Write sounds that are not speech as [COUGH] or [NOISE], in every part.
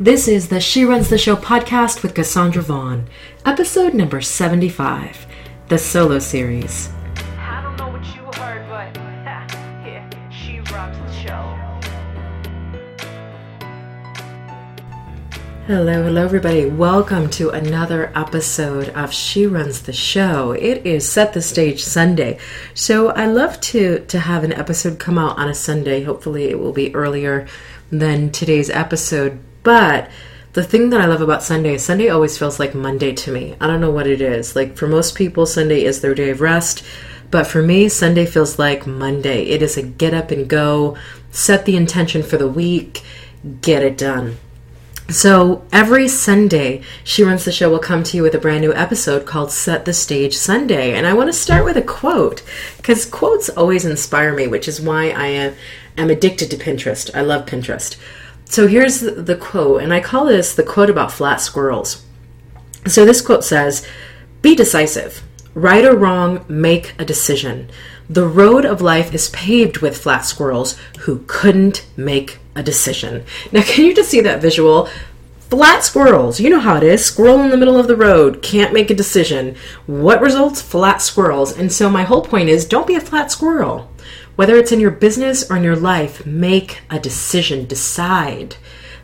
This is the She Runs the Show podcast with Cassandra Vaughn, episode number 75, the solo series. I don't know what you heard, but [LAUGHS] yeah, she runs the show. Hello, hello, everybody. Welcome to another episode of She Runs the Show. It is Set the Stage Sunday. So I love to, to have an episode come out on a Sunday. Hopefully, it will be earlier than today's episode but the thing that I love about Sunday is Sunday always feels like Monday to me. I don't know what it is. Like for most people, Sunday is their day of rest. But for me, Sunday feels like Monday. It is a get up and go, set the intention for the week, get it done. So every Sunday, She Runs the Show will come to you with a brand new episode called Set the Stage Sunday. And I want to start with a quote because quotes always inspire me, which is why I am, am addicted to Pinterest. I love Pinterest. So here's the quote, and I call this the quote about flat squirrels. So this quote says, Be decisive. Right or wrong, make a decision. The road of life is paved with flat squirrels who couldn't make a decision. [LAUGHS] Now, can you just see that visual? Flat squirrels, you know how it is. Squirrel in the middle of the road, can't make a decision. What results? Flat squirrels. And so, my whole point is don't be a flat squirrel. Whether it's in your business or in your life, make a decision, decide.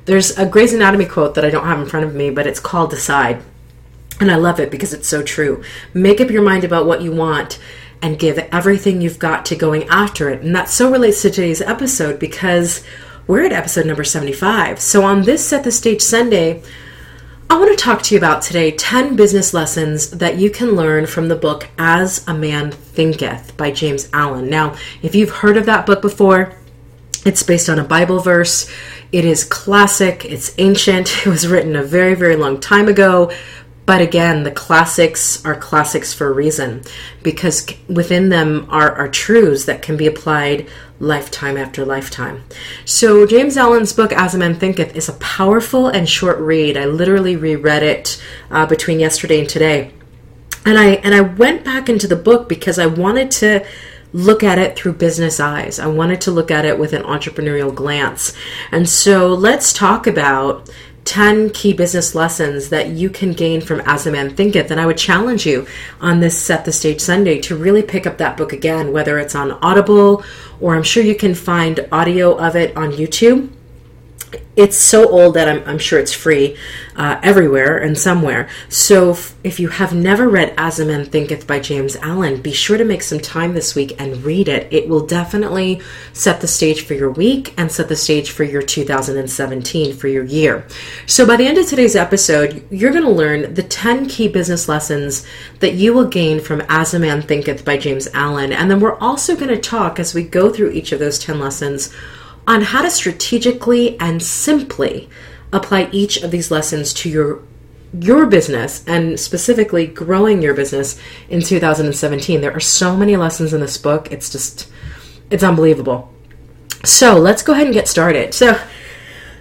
There's a Grey's Anatomy quote that I don't have in front of me, but it's called Decide. And I love it because it's so true. Make up your mind about what you want and give everything you've got to going after it. And that so relates to today's episode because we're at episode number 75. So on this Set the Stage Sunday, I want to talk to you about today 10 business lessons that you can learn from the book As a Man Thinketh by James Allen. Now, if you've heard of that book before, it's based on a Bible verse. It is classic, it's ancient, [LAUGHS] it was written a very, very long time ago. But again, the classics are classics for a reason because within them are, are truths that can be applied lifetime after lifetime. So, James Allen's book, As a Man Thinketh, is a powerful and short read. I literally reread it uh, between yesterday and today. And I, and I went back into the book because I wanted to look at it through business eyes. I wanted to look at it with an entrepreneurial glance. And so let's talk about 10 key business lessons that you can gain from As a Man Thinketh. And I would challenge you on this Set the Stage Sunday to really pick up that book again, whether it's on Audible or I'm sure you can find audio of it on YouTube it's so old that I'm, I'm sure it's free uh, everywhere and somewhere. So if, if, you have never read As a Man Thinketh by James Allen, be sure to make some time this week and read it. It will definitely set the stage for your week and set the stage for your 2017 for your year. So by the end of today's episode, you're going to learn the 10 key business lessons that you will gain from As a Man Thinketh by James Allen. And then we're also going to talk as we go through each of those 10 lessons on how to strategically and simply apply each of these lessons to your your business and specifically growing your business in 2017. There are so many lessons in this book. It's just it's unbelievable. So, let's go ahead and get started. So,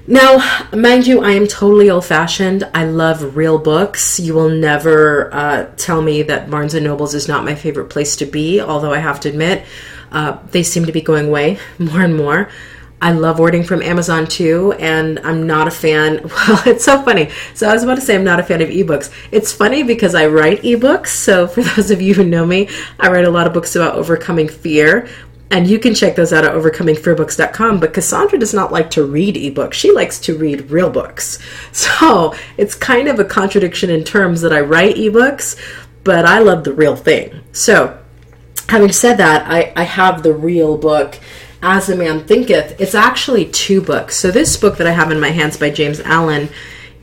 now, mind you, I am totally old fashioned. I love real books. You will never uh, tell me that Barnes and Nobles is not my favorite place to be, although I have to admit, uh, they seem to be going away [LAUGHS] more and more. I love ordering from Amazon too, and I'm not a fan. [LAUGHS] Well, it's so funny. So I was about to say I'm not a fan of ebooks. It's funny because I write ebooks. So [LAUGHS] for those of you who know me, I write a lot of books about overcoming fear. And you can check those out at overcomingfearbooks.com. But Cassandra does not like to read ebooks. She likes to read real books. [LAUGHS] So it's kind of a contradiction in terms that I write ebooks, but I love the real thing. So having said that, I, I have the real book as a Man Thinketh, it's actually two books. So, this book that I have in my hands by James Allen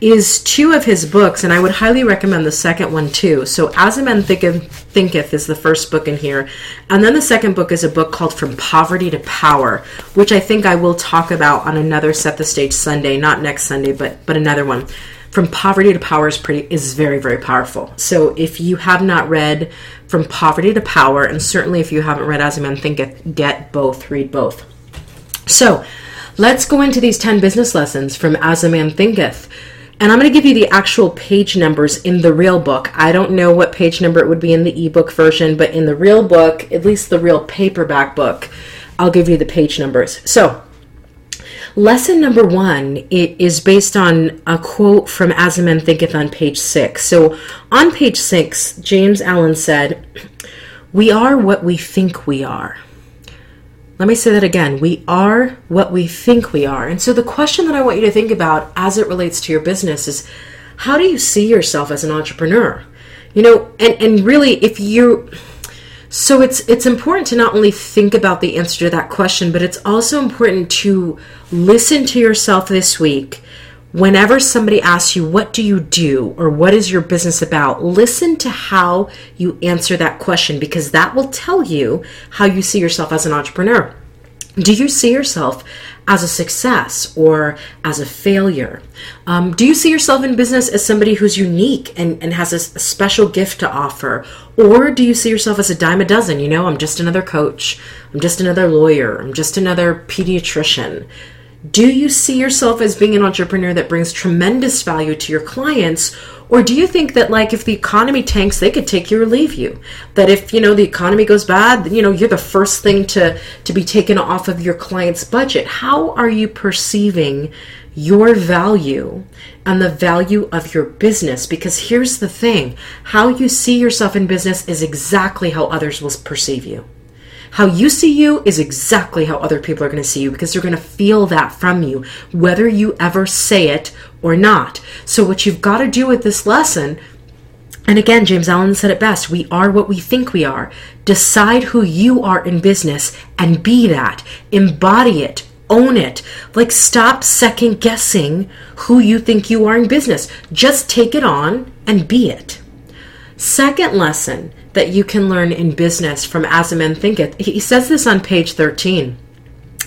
is two of his books, and I would highly recommend the second one too. So, As a Man Thinketh, Thinketh is the first book in here. And then the second book is a book called From Poverty to Power, which I think I will talk about on another Set the Stage Sunday, not next Sunday, but, but another one from poverty to power is pretty is very very powerful so if you have not read from poverty to power and certainly if you haven't read as a man thinketh get both read both so let's go into these 10 business lessons from as a man thinketh and I'm going to give you the actual page numbers in the real book. I don't know what page number it would be in the ebook version, but in the real book, at least the real paperback book, I'll give you the page numbers. So, Lesson number one it is based on a quote from As a Man Thinketh on page six. So on page six, James Allen said, We are what we think we are. Let me say that again. We are what we think we are. And so the question that I want you to think about as it relates to your business is how do you see yourself as an entrepreneur? You know, and, and really if you so it's it's important to not only think about the answer to that question, but it's also important to listen to yourself this week. Whenever somebody asks you, What do you do? or What is your business about? listen to how you answer that question because that will tell you how you see yourself as an entrepreneur. Do you see yourself as a success or as a failure? Um, do you see yourself in business as somebody who's unique and, and has a, a, special gift to offer? Or do you see yourself as a dime a dozen? You know, I'm just another coach, I'm just another lawyer, I'm just another pediatrician. Do you see yourself as being an entrepreneur that brings tremendous value to your clients? Or do you think that like if the economy tanks, they could take you or leave you? That if, you know, the economy goes bad, you know, you're the first thing to to be taken off of your client's budget. How are you perceiving your value and the value of your business? Because here's the thing, how you see yourself in business is exactly how others will perceive you. How you see you is exactly how other people are going to see you because they're going to feel that from you, whether you ever say it or not. So, what you've got to do with this lesson, and again, James Allen said it best we are what we think we are. Decide who you are in business and be that. Embody it. Own it. Like, stop second guessing who you think you are in business. Just take it on and be it. Second lesson that you can learn in business from As a Man Thinketh. He says this on page 13.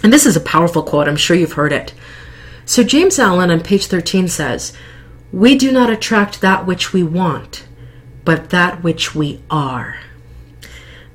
And this is a powerful quote. I'm sure you've heard it. So, James Allen on page 13 says, We do not attract that which we want, but that which we are.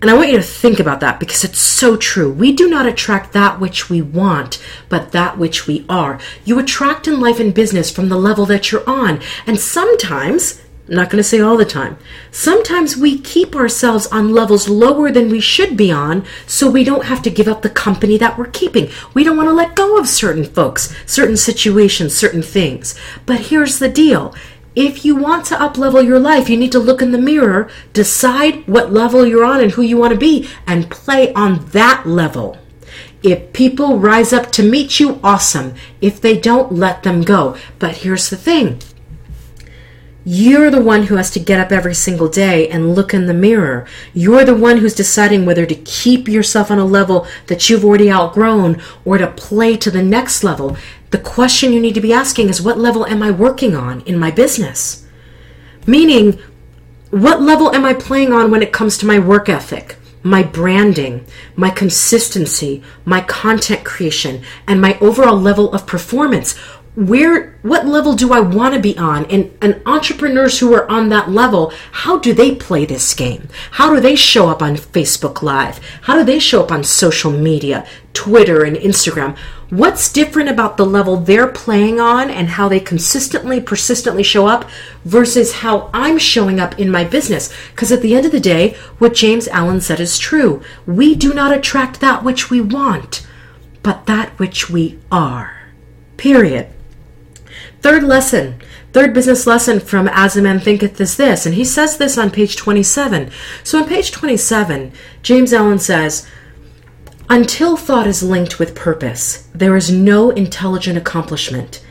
And I want you to think about that because it's so true. We do not attract that which we want, but that which we are. You attract in life and business from the level that you're on. And sometimes I'm not going to say all the time. Sometimes we keep ourselves on levels lower than we should be on so we don't have to give up the company that we're keeping. We don't want to let go of certain folks, certain situations, certain things. But here's the deal. If you want to uplevel your life, you need to look in the mirror, decide what level you're on and who you want to be, and play on that level. If people rise up to meet you, awesome. If they don't, let them go. But here's the thing you're the one who has to get up every single day and look in the mirror. You're the one who's deciding whether to keep yourself on a level that you've already outgrown or to play to the next level. The question you need to be asking is what level am I working on in my business? Meaning, what level am I playing on when it comes to my work ethic? my branding, my consistency, my content creation, and my overall level of performance where what level do I want to be on? And, and entrepreneurs who are on that level, how do they play this game? How do they show up on Facebook Live? How do they show up on social media, Twitter and Instagram? What's different about the level they're playing on and how they consistently, persistently show up versus how I'm showing up in my business? Because at the end of the day, what James Allen said is true. We do not attract that which we want, but that which we are. Period. Third lesson, third business lesson from As a Man Thinketh is this, and he says this on page 27. So on page 27, James Allen says, Until thought is linked with purpose, there is no intelligent accomplishment.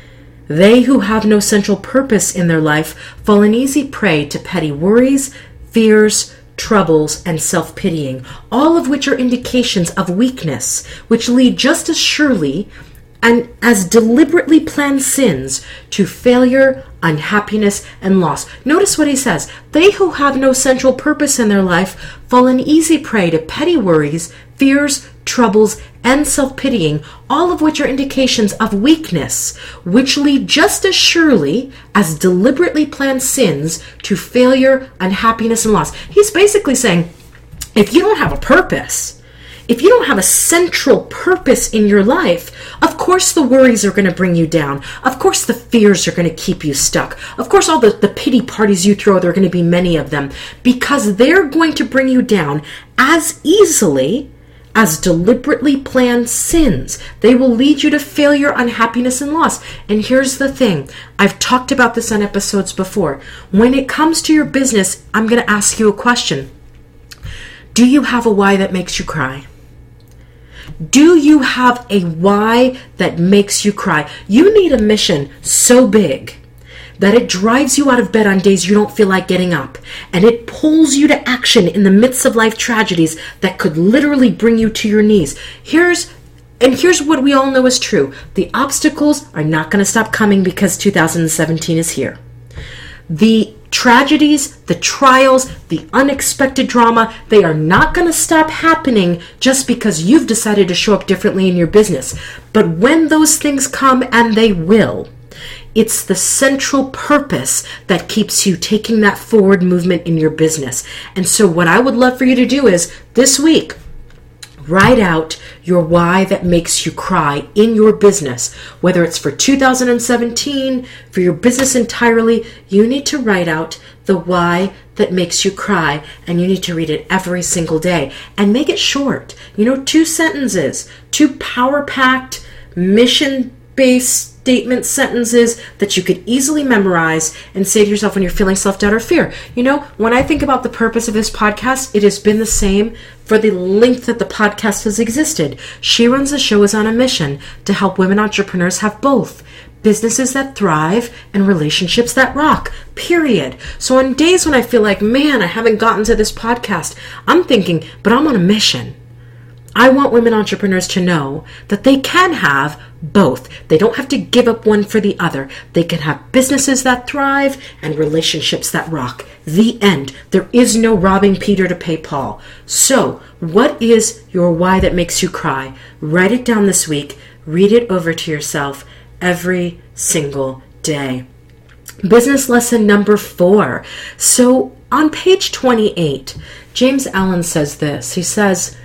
They who have no central purpose in their life fall an easy prey to petty worries, fears, troubles, and self pitying, all of which are indications of weakness, which lead just as surely and as deliberately planned sins to failure, unhappiness, and loss. Notice what he says they who have no central purpose in their life fall an easy prey to petty worries, fears, troubles, and self pitying, all of which are indications of weakness, which lead just as surely as deliberately planned sins to failure, unhappiness, and loss. He's basically saying if you don't have a purpose, if you don't have a central purpose in your life, of course the worries are going to bring you down. Of course the fears are going to keep you stuck. Of course all the, the pity parties you throw, there are going to be many of them, because they're going to bring you down as easily as deliberately planned sins. They will lead you to failure, unhappiness, and loss. And here's the thing I've talked about this on episodes before. When it comes to your business, I'm going to ask you a question Do you have a why that makes you cry? Do you have a why that makes you cry? You need a mission so big that it drives you out of bed on days you don't feel like getting up, and it pulls you to action in the midst of life tragedies that could literally bring you to your knees. Here's and here's what we all know is true. The obstacles are not going to stop coming because 2017 is here. The tragedies, the trials, the unexpected drama, they are not going to stop happening just because you've decided to show up differently in your business. But when those things come, and they will, it's the central purpose that keeps you taking that forward movement in your business. And so, what I would love for you to do is this week, write out your why that makes you cry in your business. Whether it's for 2017, for your business entirely, you need to write out the why that makes you cry and you need to read it every single day and make it short. You know, two sentences, two power packed, mission based statement sentences that you could easily memorize and say to yourself when you're feeling self doubt or fear. You know, when I think about the purpose of this podcast, it has been the same for the length that the podcast has existed. She Runs the Show is on a mission to help women entrepreneurs have both businesses that thrive and relationships that rock. Period. So on days when I feel like, man, I haven't gotten to this podcast, I'm thinking, but I'm on a mission. I want women entrepreneurs to know that they can have both. They don't have to give up one for the other. They can have businesses that thrive and relationships that rock. The end. There is no robbing Peter to pay Paul. So, what is your why that makes you cry? Write it down this week. Read it over to yourself every single day. Business lesson number four. So, on page 28, James Allen says this. He says,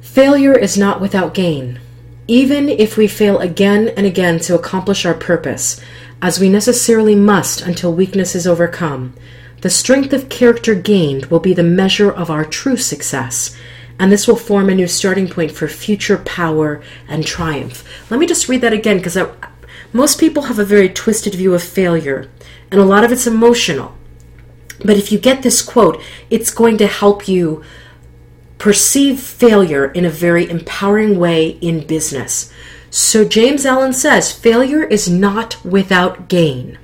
Failure is not without gain, even if we fail again and again to accomplish our purpose, as we necessarily must until weakness is overcome. The strength of character gained will be the measure of our true success, and this will form a new starting point for future power and triumph. Let me just read that again because most people have a very twisted view of failure, and a lot of it's emotional. But if you get this quote, it's going to help you perceive failure in a very empowering way in business. So James Allen says failure is not without gain.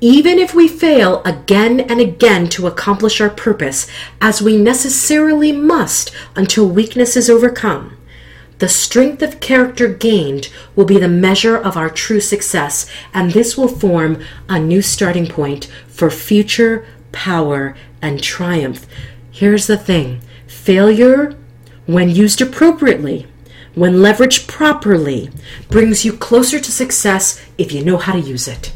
Even if we fail again and again to accomplish our purpose, as we necessarily must until weakness is overcome, the strength of character gained will be the measure of our true success, and this will form a new starting point for future power and triumph. Here's the thing Failure, when used appropriately, when leveraged properly, brings you closer to success if you know how to use it.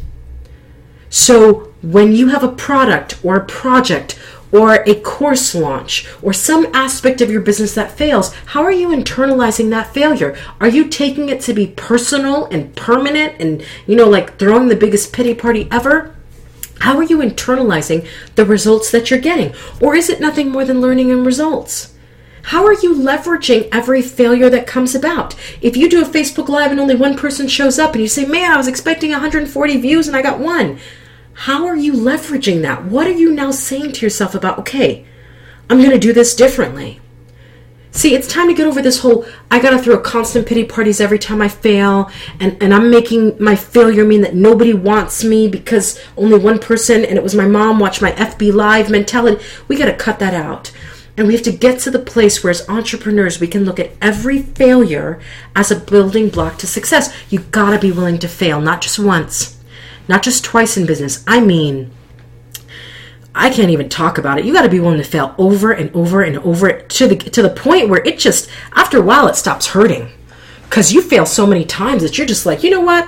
So, when you have a product or a project or a course launch or some aspect of your business that fails, how are you internalizing that failure? Are you taking it to be personal and permanent and, you know, like throwing the biggest pity party ever? How are you internalizing the results that you're getting? Or is it nothing more than learning and results? How are you leveraging every failure that comes about? If you do a Facebook Live and only one person shows up and you say, man, I was expecting 140 views and I got one, how are you leveraging that? What are you now saying to yourself about, okay, I'm going to do this differently? See, it's time to get over this whole I gotta throw constant pity parties every time I fail, and, and I'm making my failure mean that nobody wants me because only one person, and it was my mom, watched my FB Live mentality. We gotta cut that out. And we have to get to the place where, as entrepreneurs, we can look at every failure as a building block to success. You gotta be willing to fail, not just once, not just twice in business. I mean, I can't even talk about it. You got to be willing to fail over and over and over to the to the point where it just after a while it stops hurting because you fail so many times that you're just like, you know what?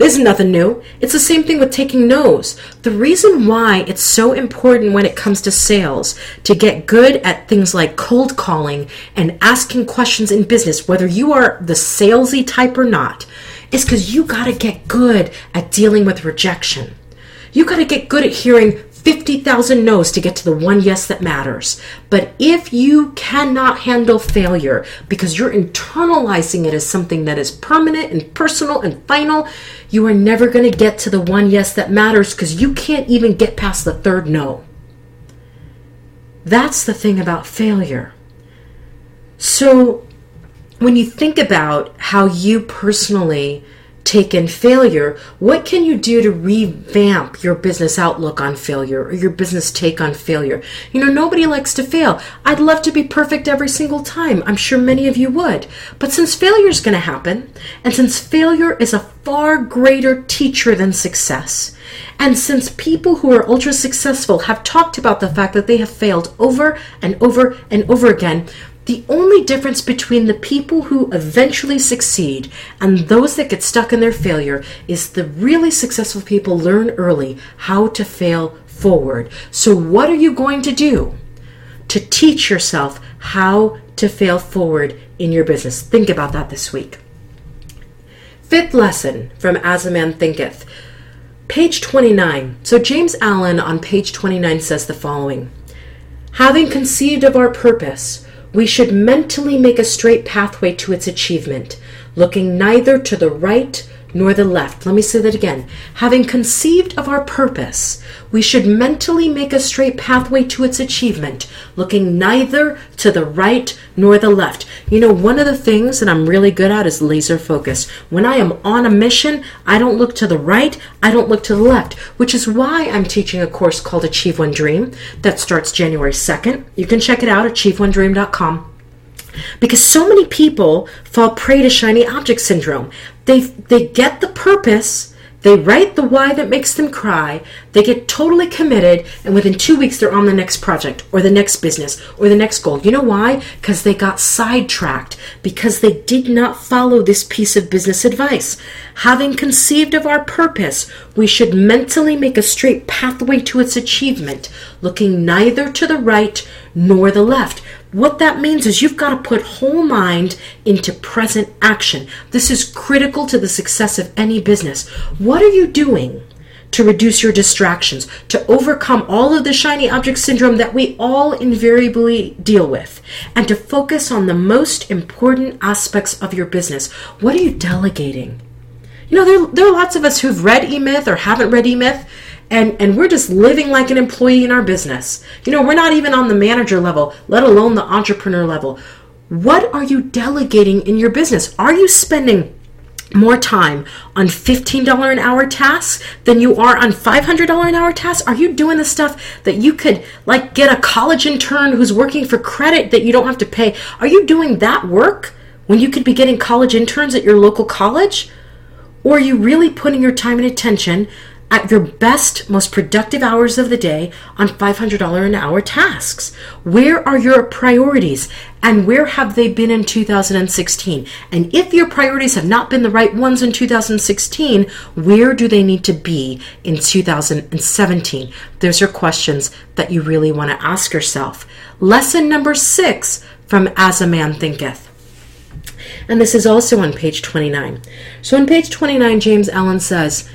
This is nothing new. It's the same thing with taking no's. The reason why it's so important when it comes to sales to get good at things like cold calling and asking questions in business, whether you are the salesy type or not, is because you got to get good at dealing with rejection. You got to get good at hearing 50,000 no's to get to the one yes that matters. But if you cannot handle failure because you're internalizing it as something that is permanent and personal and final, you are never going to get to the one yes that matters because you can't even get past the third no. That's the thing about failure. So, when you think about how you personally taken failure, what can you do to revamp your business outlook on failure or your business take on failure? You know, nobody likes to fail. I'd love to be perfect every single time. I'm sure many of you would. But since failure is going to happen, and since failure is a far greater teacher than success, and since people who are ultra successful have talked about the fact that they have failed over and over and over again, the only difference between the people who eventually succeed and those that get stuck in their failure is the really successful people learn early how to fail forward. So, what are you going to do to teach yourself how to fail forward in your business? Think about that this week. Fifth lesson from As a Man Thinketh. Page 29. So, James Allen on page 29 says the following Having conceived of our purpose, we should mentally make a straight pathway to its achievement, looking neither to the right nor the left. Let me say that again. Having conceived of our purpose, we should mentally make a straight pathway to its achievement, looking neither to the right nor the left. You know, one of the things that I'm really good at is laser focus. When I am on a mission, I don't look to the right, I don't look to the left, which is why I'm teaching a course called Achieve One Dream that starts January 2nd. You can check it out at achieveonedream.com because so many people fall prey to shiny object syndrome. They they get the purpose, they write the why that makes them cry, they get totally committed, and within two weeks they're on the next project or the next business or the next goal. You know why? Because they got sidetracked, because they did not follow this piece of business advice. Having conceived of our purpose, we should mentally make a straight pathway to its achievement, looking neither to the right nor the left. What that means is you've got to put whole mind into present action. This is critical to the success of any business. What are you doing to reduce your distractions, to overcome all of the shiny object syndrome that we all invariably deal with, and to focus on the most important aspects of your business? What are you delegating? You know, there, there are lots of us who've read E Myth or haven't read E Myth and and we're just living like an employee in our business. You know, we're not even on the manager level, let alone the entrepreneur level. What are you delegating in your business? Are you spending more time on $15 an hour tasks than you are on $500 an hour tasks? Are you doing the stuff that you could like get a college intern who's working for credit that you don't have to pay? Are you doing that work when you could be getting college interns at your local college? Or are you really putting your time and attention at your best, most productive hours of the day on $500 an hour tasks? Where are your priorities and where have they been in 2016? And if your priorities have not been the right ones in 2016, where do they need to be in 2017? Those are questions that you really want to ask yourself. Lesson number six from As a Man Thinketh. And this is also on page 29. So on page 29, James Allen says,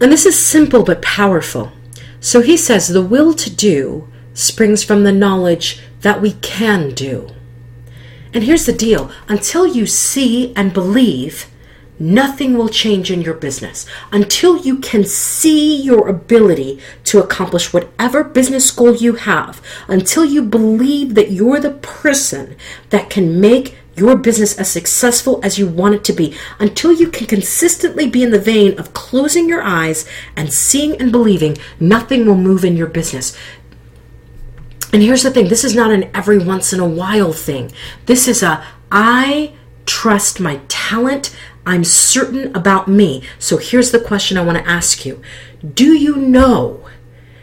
and this is simple but powerful. So he says the will to do springs from the knowledge that we can do. And here's the deal until you see and believe, nothing will change in your business. Until you can see your ability to accomplish whatever business goal you have, until you believe that you're the person that can make your business as successful as you want it to be until you can consistently be in the vein of closing your eyes and seeing and believing nothing will move in your business. And here's the thing this is not an every once in a while thing. This is a I trust my talent. I'm certain about me. So here's the question I want to ask you Do you know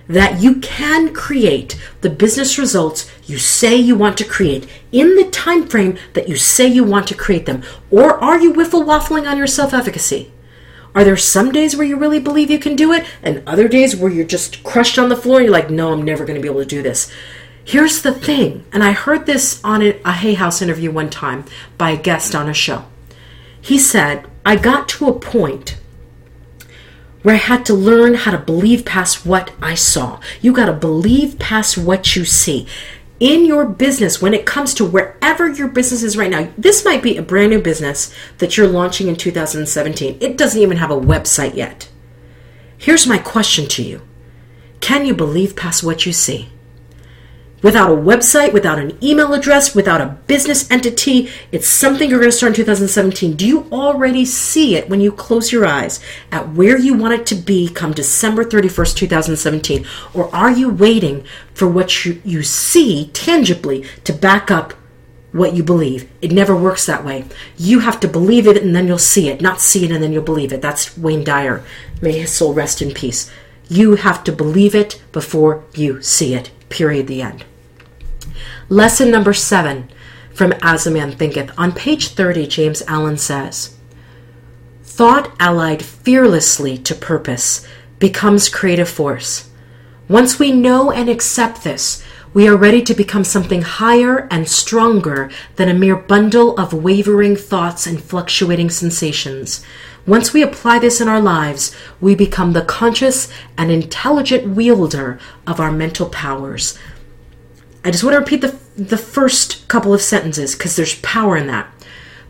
that you can create the business results you say you want to create in the time frame that you say you want to create them. Or are you wiffle waffling on your self-efficacy? Are there some days where you really believe you can do it and other days where you're just crushed on the floor and you're like no i'm never going to be able to do this. Here's the thing and i heard this on a hay house interview one time by a guest on a show. He said i got to a point where I had to learn how to believe past what I saw. You got to believe past what you see. In your business, when it comes to wherever your business is right now, this might be a brand new business that you're launching in 2017. It doesn't even have a website yet. Here's my question to you Can you believe past what you see? Without a website, without an email address, without a business entity. It's something you're going to start in 2017. Do you already see it when you close your eyes at where you want it to be come December 31st, 2017? Or are you waiting for what you, you see tangibly to back up what you believe? It never works that way. You have to believe it and then you'll see it, not see it and then you'll believe it. That's Wayne Dyer. May his soul rest in peace. You have to believe it before you see it. Period. The end. Lesson number seven from As a Man Thinketh. On page 30, James Allen says, Thought allied fearlessly to purpose becomes creative force. Once we know and accept this, we are ready to become something higher and stronger than a mere bundle of wavering thoughts and fluctuating sensations. Once we apply this in our lives, we become the conscious and intelligent wielder of our mental powers. I just want to repeat the, the first couple of sentences because there's power in that.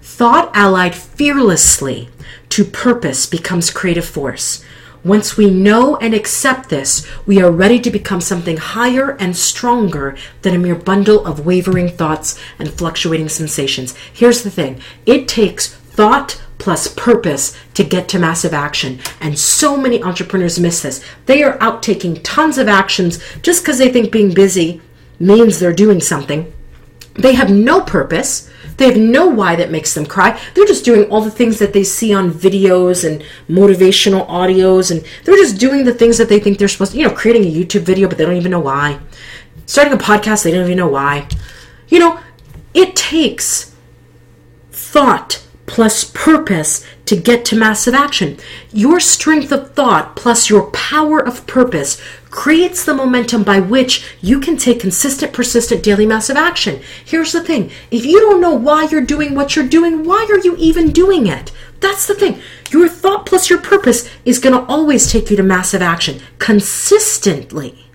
Thought allied fearlessly to purpose becomes creative force. Once we know and accept this, we are ready to become something higher and stronger than a mere bundle of wavering thoughts and fluctuating sensations. Here's the thing it takes thought plus purpose to get to massive action. And so many entrepreneurs miss this. They are out taking tons of actions just because they think being busy means they're doing something. They have no purpose. They have no why that makes them cry. They're just doing all the things that they see on videos and motivational audios, and they're just doing the things that they think they're supposed to, you know, creating a YouTube video, but they don't even know why. Starting a podcast, they don't even know why. You know, it takes thought plus purpose to get to massive action. Your strength of thought plus your power of purpose creates the momentum by which you can take consistent, persistent daily massive action. Here's the thing if you don't know why you're doing what you're doing, why are you even doing it? That's the thing. Your thought plus your purpose is going to always take you to massive action consistently.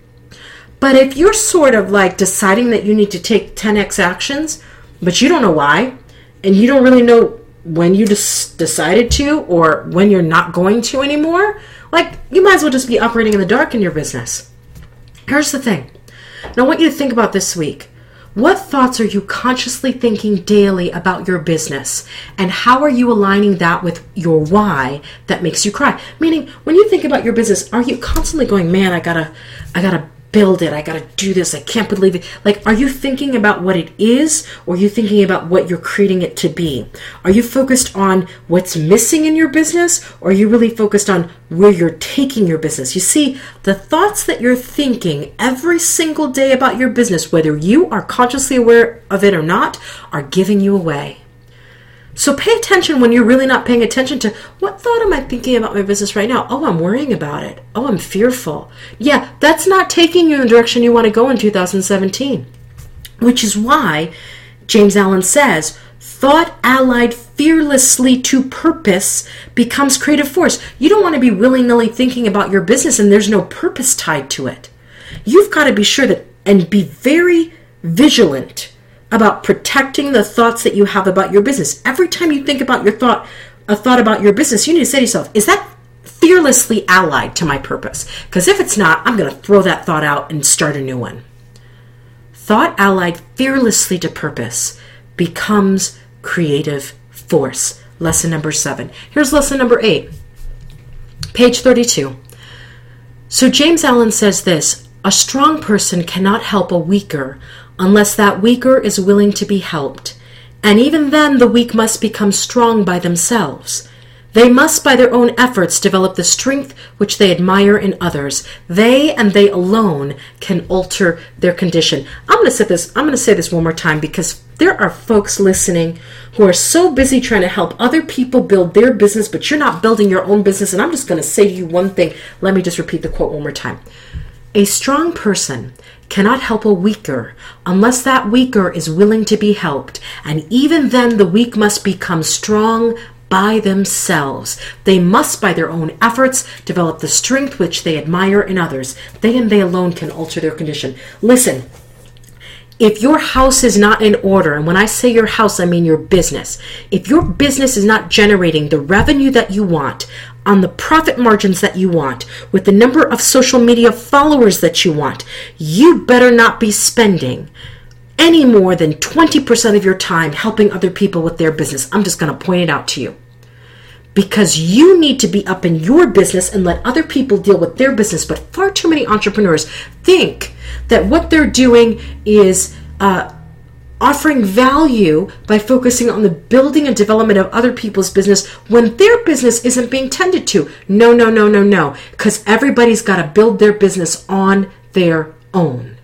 But if you're sort of like deciding that you need to take 10x actions, but you don't know why, and you don't really know when you just decided to or when you're not going to anymore, like you might as well just be operating in the dark in your business. Here's the thing. Now I want you to think about this week. What thoughts are you consciously thinking daily about your business? And how are you aligning that with your why that makes you cry? Meaning, when you think about your business, are you constantly going, man, I gotta, I gotta build it. I got to do this. I can't believe it. Like, are you thinking about what it is or are you thinking about what you're creating it to be? Are you focused on what's missing in your business or are you really focused on where you're taking your business? You see, the thoughts that you're thinking every single day about your business, whether you are consciously aware of it or not, are giving you away. So pay attention when you're really not paying attention to what thought am I thinking about my business right now? Oh, I'm worrying about it. Oh, I'm fearful. Yeah, that's not taking you in the direction you want to go in 2017. Which is why James Allen says, thought allied fearlessly to purpose becomes creative force. You don't want to be willy nilly thinking about your business and there's no purpose tied to it. You've got to be sure that and be very vigilant about protecting the thoughts that you have about your business. Every time you think about your thought, a thought about your business, you need to say to yourself, is that fearlessly allied to my purpose? Because if it's not, I'm going to throw that thought out and start a new one. Thought allied fearlessly to purpose becomes creative force. Lesson number seven. Here's lesson number eight, page 32. So James Allen says this a strong person cannot help a weaker unless that weaker is willing to be helped. And even then, the weak must become strong by themselves. They must, by their own efforts, develop the strength which they admire in others. They and they alone can alter their condition. I'm going to say this. I'm going to say this one more time because there are folks listening who are so busy trying to help other people build their business, but you're not building your own business. And I'm just going to say to you one thing. Let me just repeat the quote one more time. A strong person cannot help a weaker unless that weaker is willing to be helped, and even then the weak must become strong by themselves. They must, by their own efforts, develop the strength which they admire in others. They and they alone can alter their condition. Listen, if your house is not in order, and when I say your house, I mean your business, if your business is not generating the revenue that you want, on the profit margins that you want, with the number of social media followers that you want, you better not be spending any more than 20% of your time helping other people with their business. I'm just going to point it out to you. Because you need to be up in your business and let other people deal with their business. But far too many entrepreneurs think that what they're doing is uh, offering value by focusing on the building and development of other people's business when their business isn't being tended to. No, no, no, no, no. Because everybody's got to build their business on their own.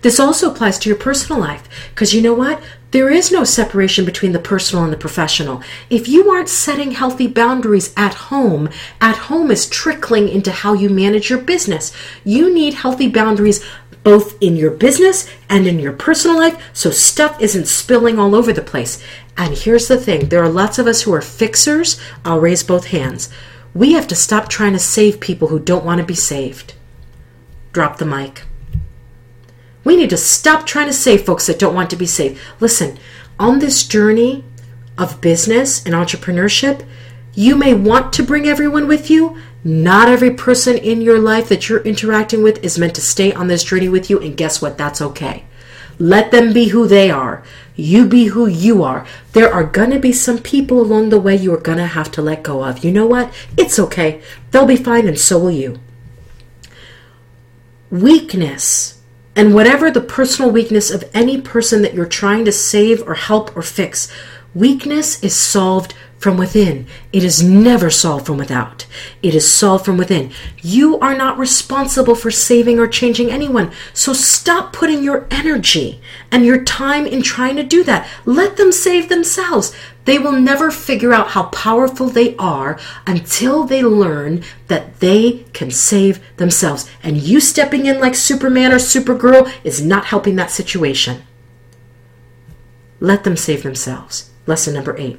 This also applies to your personal life because you know what? There is no separation between the personal and the professional. If you aren't setting healthy boundaries at home, at home is trickling into how you manage your business. You need healthy boundaries both in your business and in your personal life so stuff isn't spilling all over the place. And here's the thing there are lots of us who are fixers. I'll raise both hands. We have to stop trying to save people who don't want to be saved. Drop the mic. We need to stop trying to save folks that don't want to be saved. Listen, on this journey of business and entrepreneurship, you may want to bring everyone with you. Not every person in your life that you're interacting with is meant to stay on this journey with you, and guess what? That's okay. Let them be who they are. You be who you are. There are going to be some people along the way you are going to have to let go of. You know what? It's okay. They'll be fine, and so will you. Weakness and whatever the personal weakness of any person that you're trying to save or help or fix, weakness is solved from within. It is never solved from without. It is solved from within. You are not responsible for saving or changing anyone. So stop putting your energy and your time in trying to do that. Let them save themselves. They will never figure out how powerful they are until they learn that they can save themselves. And you stepping in like Superman or Supergirl is not helping that situation. Let them save themselves. Lesson number eight.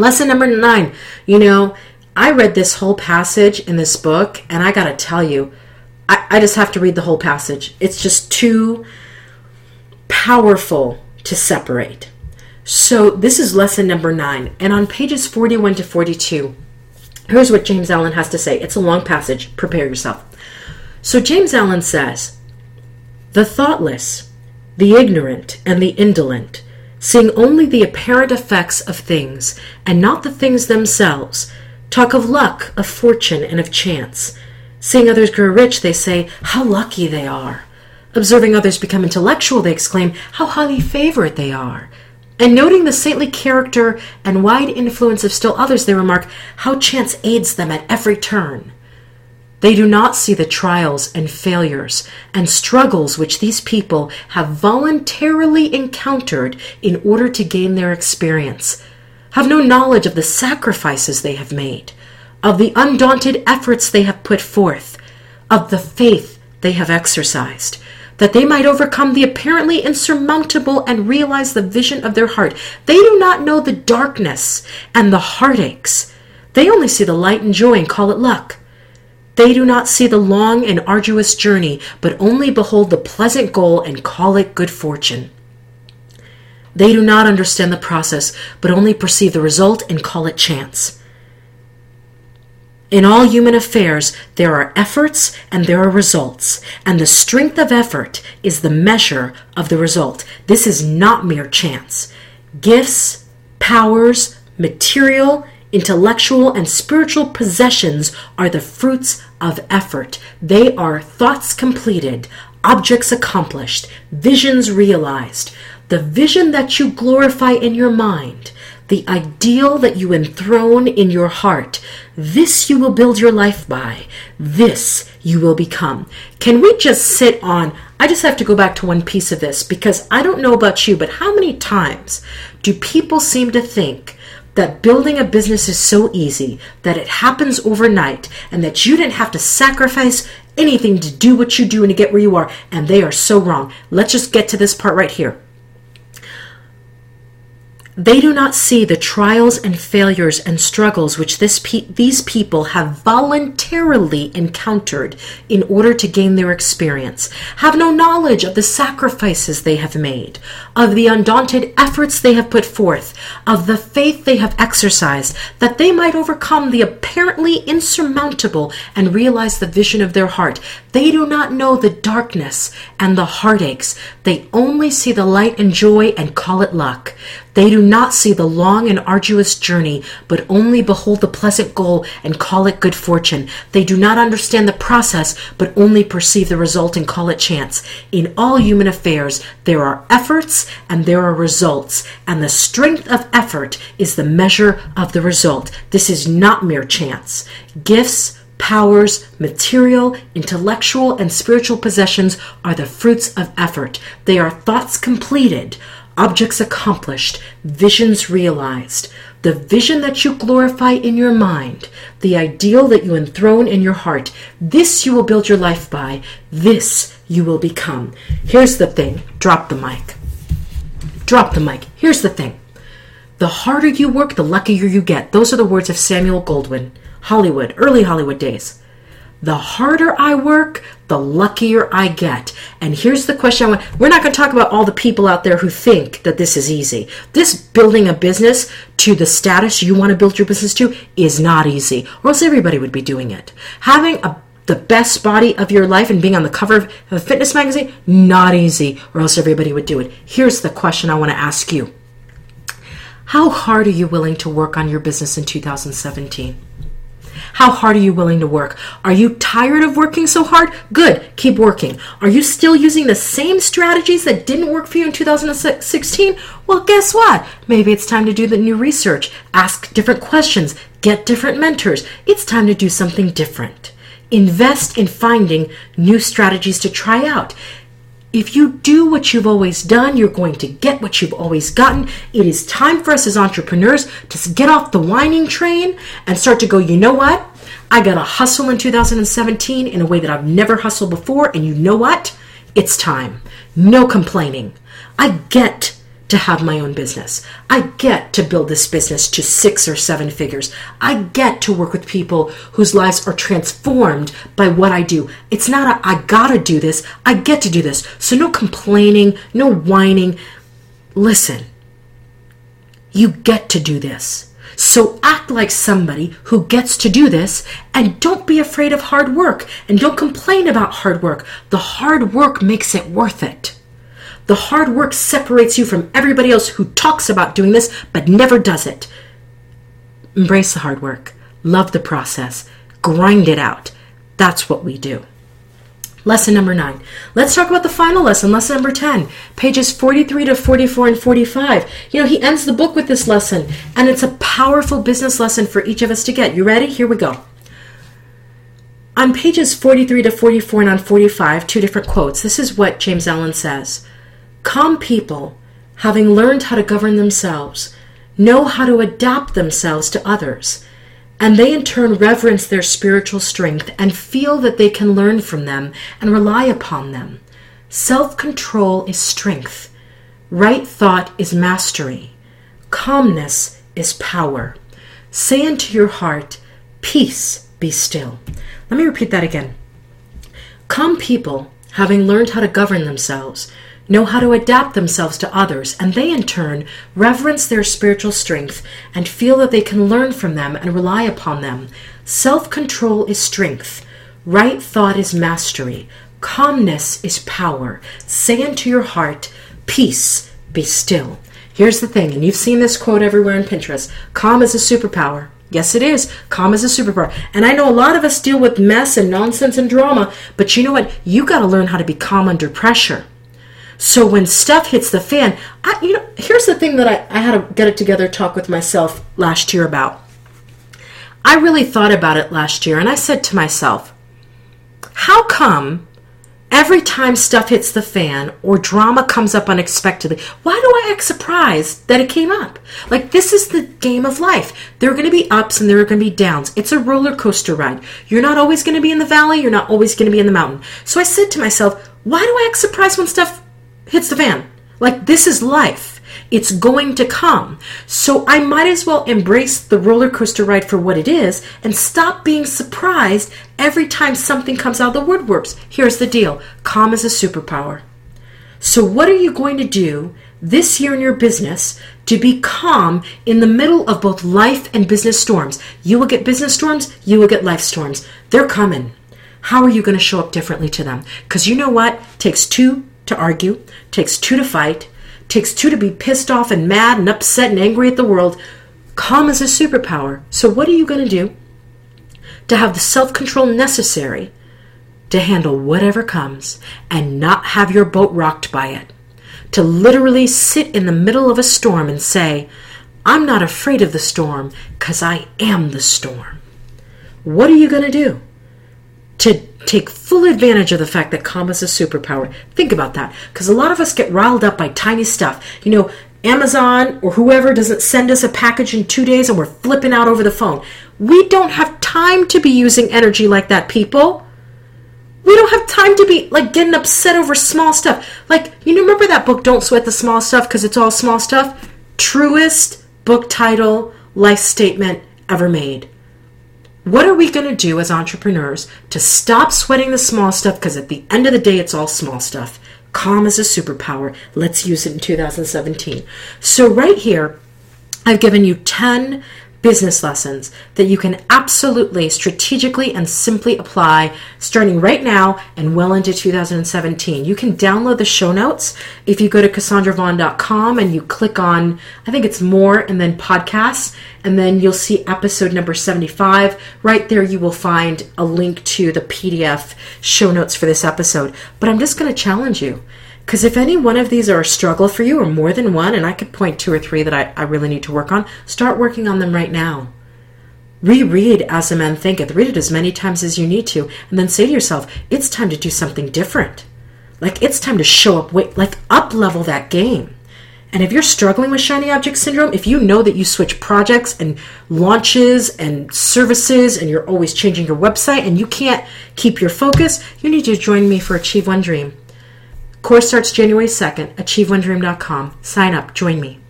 Lesson number nine. You know, I read this whole passage in this book, and I got to tell you, I, I just have to read the whole passage. It's just too powerful to separate. So, this is lesson number nine. And on pages 41 to 42, here's what James Allen has to say. It's a long passage. Prepare yourself. So, James Allen says, The thoughtless, the ignorant, and the indolent seeing only the apparent effects of things and not the things themselves, talk of luck, of fortune, and of chance. Seeing others grow rich, they say, How lucky they are. Observing others become intellectual, they exclaim, How highly favored they are. And noting the saintly character and wide influence of still others, they remark, How chance aids them at every turn. They do not see the trials and failures and struggles which these people have voluntarily encountered in order to gain their experience, have no knowledge of the sacrifices they have made, of the undaunted efforts they have put forth, of the faith they have exercised, that they might overcome the apparently insurmountable and realize the vision of their heart. They do not know the darkness and the heartaches. They only see the light and joy and call it luck. They do not see the long and arduous journey, but only behold the pleasant goal and call it good fortune. They do not understand the process, but only perceive the result and call it chance. In all human affairs, there are efforts and there are results, and the strength of effort is the measure of the result. This is not mere chance. Gifts, powers, material, intellectual, and spiritual possessions are the fruits of effort. They are thoughts completed, objects accomplished, visions realized. The vision that you glorify in your mind, the ideal that you enthrone in your heart, this you will build your life by. This you will become. Can we just sit on? I just have to go back to one piece of this because I don't know about you, but how many times do people seem to think that building a business is so easy, that it happens overnight, and that you didn't have to sacrifice anything to do what you do and to get where you are. And they are so wrong. Let's just get to this part right here. They do not see the trials and failures and struggles which pe- these people have voluntarily encountered in order to gain their experience, have no knowledge of the sacrifices they have made, of the undaunted efforts they have put forth, of the faith they have exercised, that they might overcome the apparently insurmountable and realize the vision of their heart. They do not know the darkness and the heartaches. They only see the light and joy and call it luck. They do not see the long and arduous journey, but only behold the pleasant goal and call it good fortune. They do not understand the process, but only perceive the result and call it chance. In all human affairs, there are efforts and there are results, and the strength of effort is the measure of the result. This is not mere chance. Gifts, powers, material, intellectual, and spiritual possessions are the fruits of effort. They are thoughts completed objects accomplished, visions realized. The vision that you glorify in your mind, the ideal that you enthrone in your heart, this you will build your life by, this you will become. Here's the thing drop the mic. Drop the mic. Here's the thing the harder you work, the luckier you get. Those are the words of Samuel Goldwyn, Hollywood, early Hollywood days. The harder I work, the luckier I get. And here's the question I want. We're not going to talk about all the people out there who think that this is easy. This building a business to the status you want to build your business to is not easy, or else everybody would be doing it. Having a the best body of your life and being on the cover of a fitness magazine, not easy, or else everybody would do it. Here's the question I want to ask you How hard are you willing to work on your business in 2017? How hard are you willing to work? Are you tired of working so hard? Good, keep working. Are you still using the same strategies that didn't work for you in 2016? Well, guess what? Maybe it's time to do the new research, ask different questions, get different mentors. It's time to do something different. Invest in finding new strategies to try out. If you do what you've always done, you're going to get what you've always gotten. It is time for us as entrepreneurs to get off the whining train and start to go, you know what? I got to hustle in 2017 in a way that I've never hustled before. And you know what? It's time. No complaining. I get to have my own business. I get to build this business to six or seven figures. I get to work with people whose lives are transformed by what I do. It's not a, I gotta do this. I get to do this. So no complaining, no whining. Listen, you get to do this. So act like somebody who gets to do this and don't be afraid of hard work and don't complain about hard work. The hard work makes it worth it. The hard work separates you from everybody else who talks about doing this but never does it. Embrace the hard work, love the process, grind it out. That's what we do. Lesson number nine. Let's talk about the final lesson, lesson number 10, pages 43 to 44 and 45. You know, he ends the book with this lesson, and it's a powerful business lesson for each of us to get. You ready? Here we go. On pages 43 to 44 and on 45, two different quotes. This is what James Allen says Calm people, having learned how to govern themselves, know how to adapt themselves to others, and they in turn reverence their spiritual strength and feel that they can learn from them and rely upon them. Self control is strength, right thought is mastery, calmness is power. Say unto your heart, Peace, be still. Let me repeat that again. Calm people, having learned how to govern themselves, know how to adapt themselves to others, and they in turn reverence their spiritual strength and feel that they can learn from them and rely upon them. Self control is strength, right thought is mastery, calmness is power. Say unto your heart, Peace, be still. Here's the thing, and you've seen this quote everywhere in Pinterest calm is a superpower. Yes, it is. Calm is a superpower. And I know a lot of us deal with mess and nonsense and drama, but you know what? You got to learn how to be calm under pressure. So when stuff hits the fan, I, you know, here's the thing that I, I had to get it together talk with myself last year about. I really thought about it last year and I said to myself, how come every time stuff hits the fan or drama comes up unexpectedly, why do I act surprised that it came up? Like, this is the game of life. There are going to be ups and there are going to be downs. It's a roller coaster ride. You're not always going to be in the valley, you're not always going to be in the mountain. So I said to myself, why do I act surprised when stuff hits the fan. Like, this is life. It's going to come. So I might as well embrace the roller coaster ride for what it is and stop being surprised every time something comes out of the woodworks. Here's the deal calm is a superpower. So, what are you going to do this year in your business to be calm in the middle of both life and business storms? You will get business storms, you will get life storms. They're coming. How are you going to show up differently to them? Because you know what? It takes two to argue, takes two to fight, takes two to be pissed off and mad and upset and angry at the world. Calm is a superpower. So, what are you going to do to have the self control necessary to handle whatever comes and not have your boat rocked by it. To literally sit in the middle of a storm and say, I'm not afraid of the storm because I am the storm. What are you going to do? To take full advantage of the fact that calm is a superpower. Think about that because a lot of us get riled up by tiny stuff. You know, Amazon or whoever doesn't send us a package in two days and we're flipping out over the phone. We don't have time to be using energy like that, people. We don't have time to be like getting upset over small stuff. Like, you remember that book, Don't Sweat the Small Stuff, because it's all small stuff? Truest book title, life statement ever made. What are we going to do as entrepreneurs to stop sweating the small stuff? Because at the end of the day, it's all small stuff. Calm is a superpower. Let's use it in 2017. So, right here, I've given you 10 business lessons that you can absolutely strategically and simply apply starting right now and well into 2017. You can download the show notes if you go to cassandravon.com and you click on, I think it's more and then podcasts, and then you'll see episode number 75. Right there, you will find a link to the PDF show notes for this episode. But I'm just going to challenge you because if any one of these are a struggle for you, or more than one, and I could point two or three that I, I really need to work on, start working on them right now. Reread As a Man Thinketh. Read it as many times as you need to, and then say to yourself, it's time to do something different. Like, it's time to show up, wait, like, up level that game. And if you're struggling with shiny object syndrome, if you know that you switch projects and launches and services and you're always changing your website and you can't keep your focus, you need to join me for Achieve One Dream. Course starts January 2nd. AchieveOneDream.com. Sign up. Join me.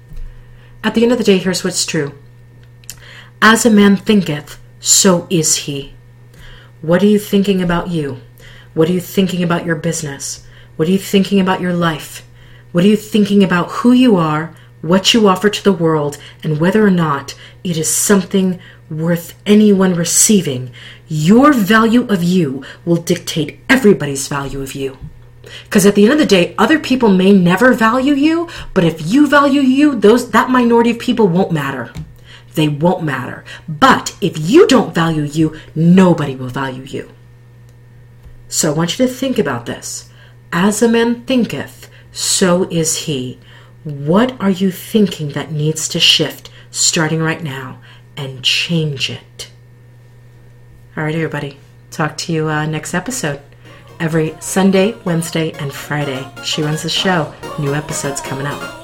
At the end of the day, here's what's true. As a man thinketh, so is he. What are you thinking about you? What are you thinking about your business? What are you thinking about your life? What are you thinking about who you are, what you offer to the world, and whether or not it is something worth anyone receiving? Your value of you will dictate everybody's value of you. Because at the end of the day, other people may never value you, but if you value you, those that minority of people won't matter. They won't matter. But if you don't value you, nobody will value you. So I want you to think about this. As a man thinketh, so is he. What are you thinking that needs to shift starting right now and change it? All right, everybody. Talk to you uh, next episode every Sunday, Wednesday, and Friday. She runs the show. New episodes coming up.